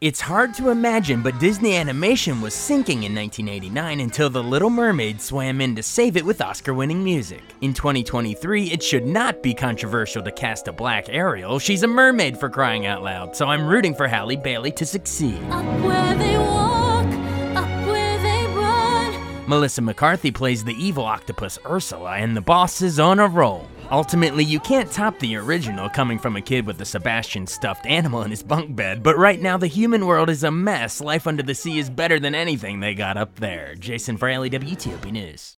It's hard to imagine, but Disney animation was sinking in 1989 until The Little Mermaid swam in to save it with Oscar winning music. In 2023, it should not be controversial to cast a black Ariel. She's a mermaid for crying out loud, so I'm rooting for Halle Bailey to succeed. Melissa McCarthy plays the evil octopus Ursula, and the boss is on a roll. Ultimately, you can't top the original coming from a kid with a Sebastian stuffed animal in his bunk bed, but right now the human world is a mess. Life under the sea is better than anything they got up there. Jason Fraley, WTOP News.